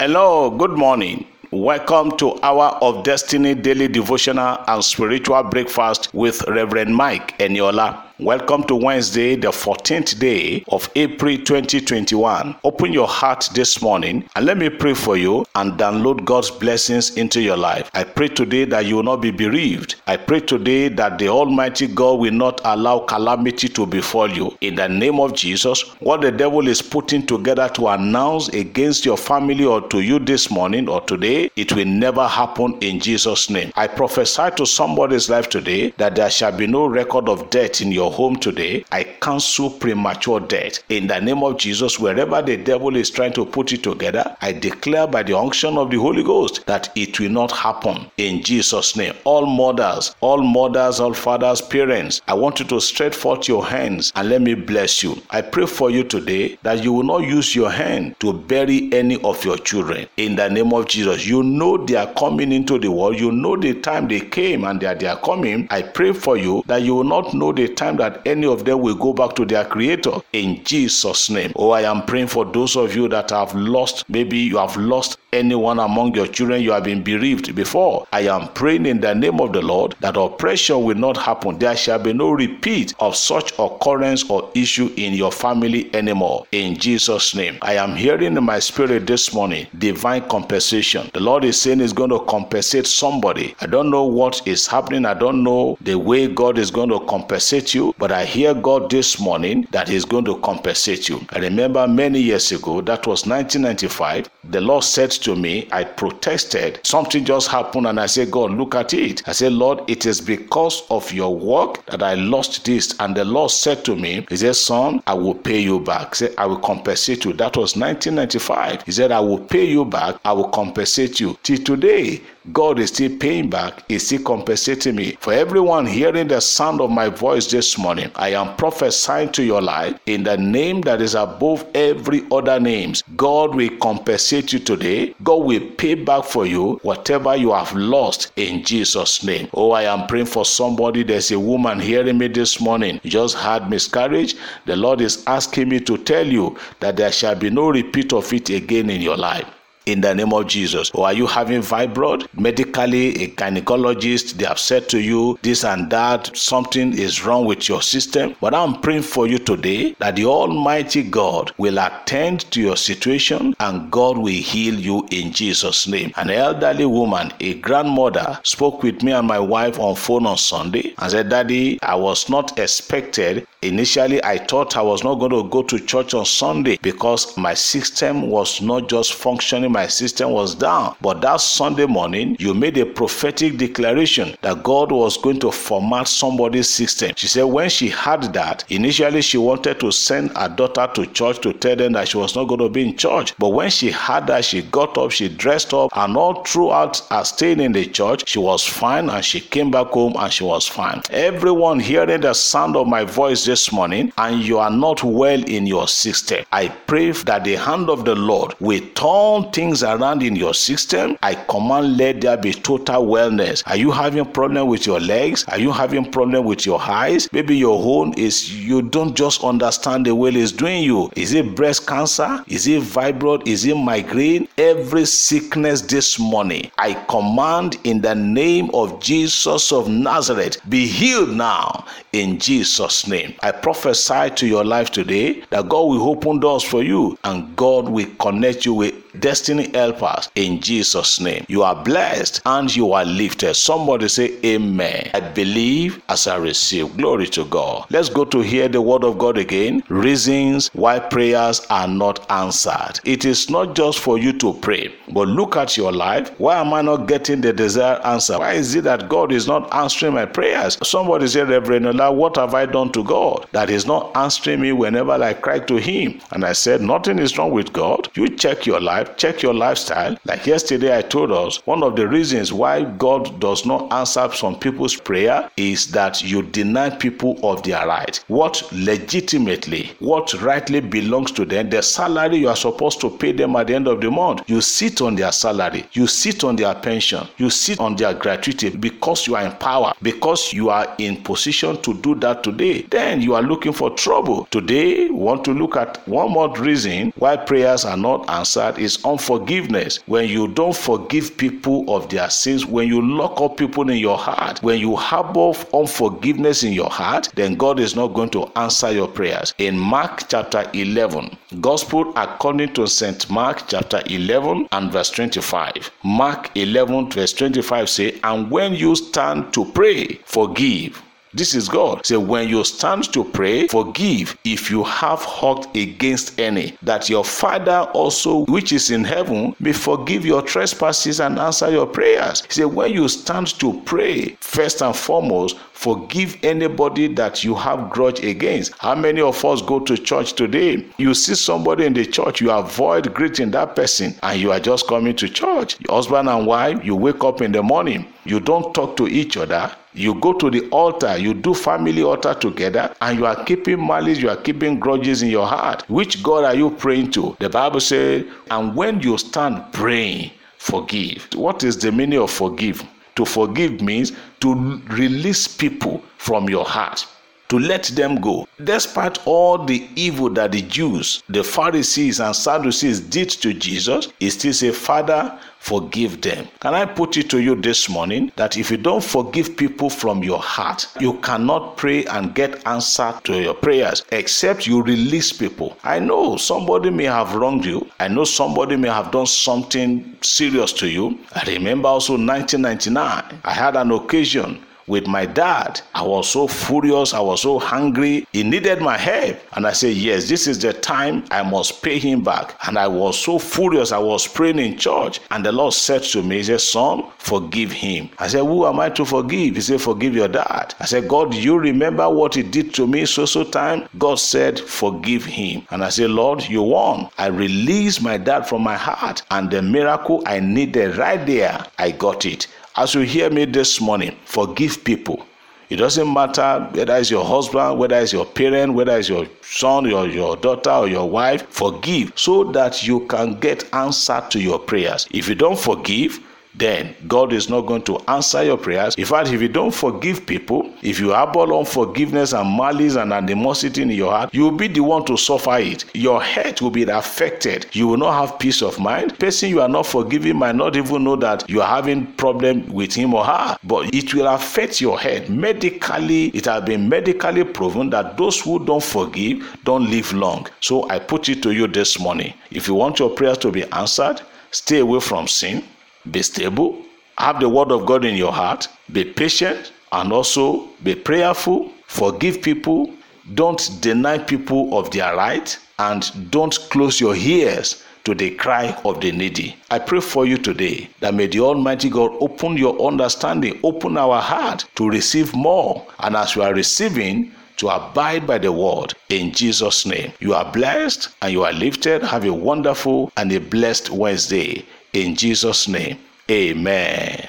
Hello, good morning. Welcome to Hour of Destiny Daily Devotional and Spiritual Breakfast with Reverend Mike Eniola. Welcome to Wednesday, the 14th day of April 2021. Open your heart this morning and let me pray for you and download God's blessings into your life. I pray today that you will not be bereaved. I pray today that the Almighty God will not allow calamity to befall you. In the name of Jesus, what the devil is putting together to announce against your family or to you this morning or today, it will never happen in Jesus' name. I prophesy to somebody's life today that there shall be no record of death in your home today. I cancel premature death. In the name of Jesus, wherever the devil is trying to put it together, I declare by the unction of the Holy Ghost that it will not happen in Jesus' name. All mothers, all mothers, all fathers, parents, I want you to stretch forth your hands and let me bless you. I pray for you today that you will not use your hand to bury any of your children. In the name of Jesus, you know they are coming into the world. You know the time they came and that they are coming. I pray for you that you will not know the time that any of them will go back to their creator in Jesus' name. Oh, I am praying for those of you that have lost, maybe you have lost anyone among your children you have been bereaved before. I am praying in the name of the Lord that oppression will not happen. There shall be no repeat of such occurrence or issue in your family anymore. In Jesus' name. I am hearing in my spirit this morning divine compensation. The Lord is saying He's going to compensate somebody. I don't know what is happening. I don't know the way God is going to compensate you, but I hear God this morning that He's going to compensate you. I remember many years ago, that was 1995, the Lord said to me, I protested. Something just happened, and I said, God, look at it. I said, Lord, it is because of your work that I lost this. And the Lord said to me, He said, Son, I will pay you back. Said, I will compensate you. That was 1995. He said, I will pay you back. I will compensate you. Till today, God is still paying back, is still compensating me. For everyone hearing the sound of my voice this morning, I am prophesying to your life in the name that is above every other names. God will compensate you today. God will pay back for you whatever you have lost in Jesus' name. Oh, I am praying for somebody. There's a woman hearing me this morning. Just had miscarriage. The Lord is asking me to tell you that there shall be no repeat of it again in your life in the name of Jesus. Or are you having fibroid? Medically, a gynecologist, they have said to you this and that, something is wrong with your system. But I'm praying for you today that the Almighty God will attend to your situation and God will heal you in Jesus' name. An elderly woman, a grandmother, spoke with me and my wife on phone on Sunday and said, Daddy, I was not expected. Initially, I thought I was not going to go to church on Sunday because my system was not just functioning my system was down. But that Sunday morning, you made a prophetic declaration that God was going to format somebody's system. She said when she heard that, initially she wanted to send her daughter to church to tell them that she was not going to be in church. But when she heard that, she got up, she dressed up, and all throughout her staying in the church, she was fine and she came back home and she was fine. Everyone hearing the sound of my voice this morning, and you are not well in your system, I pray that the hand of the Lord will turn things around in your system, I command let there be total wellness. Are you having problem with your legs? Are you having problem with your eyes? Maybe your own is you don't just understand the way it's doing you. Is it breast cancer? Is it fibroid? Is it migraine? Every sickness this morning, I command in the name of Jesus of Nazareth, be healed now in Jesus' name. I prophesy to your life today that God will open doors for you and God will connect you with destiny helpers in Jesus' name. You are blessed and you are lifted. Somebody say, Amen. I believe as I receive. Glory to God. Let's go to hear the word of God again. Reasons why prayers are not answered. It is not just for you to pray, but look at your life. Why am I not getting the desired answer? Why is it that God is not answering my prayers? Somebody say, Reverend Ola, what have I done to God that is not answering me whenever I cry to Him? And I said, Nothing is wrong with God. You check your life, check your lifestyle. Like yesterday, I told us one of the reasons why God does not answer some people's prayer is that you deny people of their right. What legitimately, what rightly belongs to them, the salary you are supposed to pay them at the end of the month, you sit on their salary, you sit on their pension, you sit on their gratuity because you are in power, because you are in position to do that today. Then you are looking for trouble. Today, we want to look at one more reason why prayers are not answered is unforgiveness. When you don't forgive people of their sins, when you lock up people in your heart, when you harbor unforgiveness in your heart, then God is not going to answer your prayers. In Mark chapter 11, Gospel according to St. Mark chapter 11 and verse 25. Mark 11 verse 25 say, And when you stand to pray, forgive this is God. Say, when you stand to pray, forgive if you have hurt against any, that your Father also, which is in heaven, may forgive your trespasses and answer your prayers. Say, when you stand to pray, first and foremost, forgive anybody that you have grudge against. How many of us go to church today? You see somebody in the church, you avoid greeting that person, and you are just coming to church. Your husband and wife, you wake up in the morning, you don't talk to each other you go to the altar, you do family altar together, and you are keeping malice, you are keeping grudges in your heart. Which God are you praying to? The Bible says, and when you stand praying, forgive. What is the meaning of forgive? To forgive means to release people from your heart to let them go. Despite all the evil that the Jews, the Pharisees, and Sadducees did to Jesus, he still said, Father, forgive them. Can I put it to you this morning that if you don't forgive people from your heart, you cannot pray and get answer to your prayers except you release people. I know somebody may have wronged you. I know somebody may have done something serious to you. I remember also 1999, I had an occasion with my dad. I was so furious. I was so hungry. He needed my help. And I said, Yes, this is the time I must pay him back. And I was so furious. I was praying in church. And the Lord said to me, He said, Son, forgive him. I said, Who am I to forgive? He said, Forgive your dad. I said, God, you remember what he did to me so so time? God said, Forgive him. And I said, Lord, you won. I released my dad from my heart. And the miracle I needed right there, I got it. As you hear me this morning, forgive people. It doesn't matter whether it's your husband, whether it's your parent, whether it's your son, your, your daughter, or your wife. Forgive so that you can get answer to your prayers. If you don't forgive, then God is not going to answer your prayers. In fact, if you don't forgive people, if you harbor unforgiveness and malice and animosity in your heart, you will be the one to suffer it. Your health will be affected. You will not have peace of mind. Person you are not forgiving might not even know that you are having problem with him or her, but it will affect your head. Medically, it has been medically proven that those who don't forgive don't live long. So I put it to you this morning. If you want your prayers to be answered, stay away from sin be stable, have the word of God in your heart, be patient, and also be prayerful, forgive people, don't deny people of their right, and don't close your ears to the cry of the needy. I pray for you today that may the Almighty God open your understanding, open our heart to receive more. And as you are receiving, to abide by the word in Jesus' name. You are blessed and you are lifted. Have a wonderful and a blessed Wednesday. In Jesus' name, amen.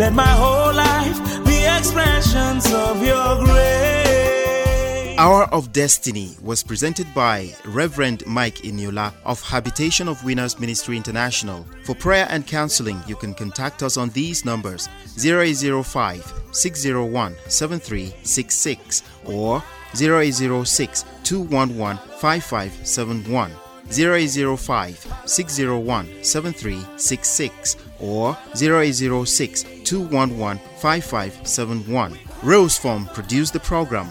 Let my whole life be expressions of your. Hour of Destiny was presented by Reverend Mike Eniola of Habitation of Winners Ministry International. For prayer and counseling, you can contact us on these numbers 0805 601 7366 or 0806 211 5571. 0805 601 7366 or 0806 211 5571. Rose Form produced the program.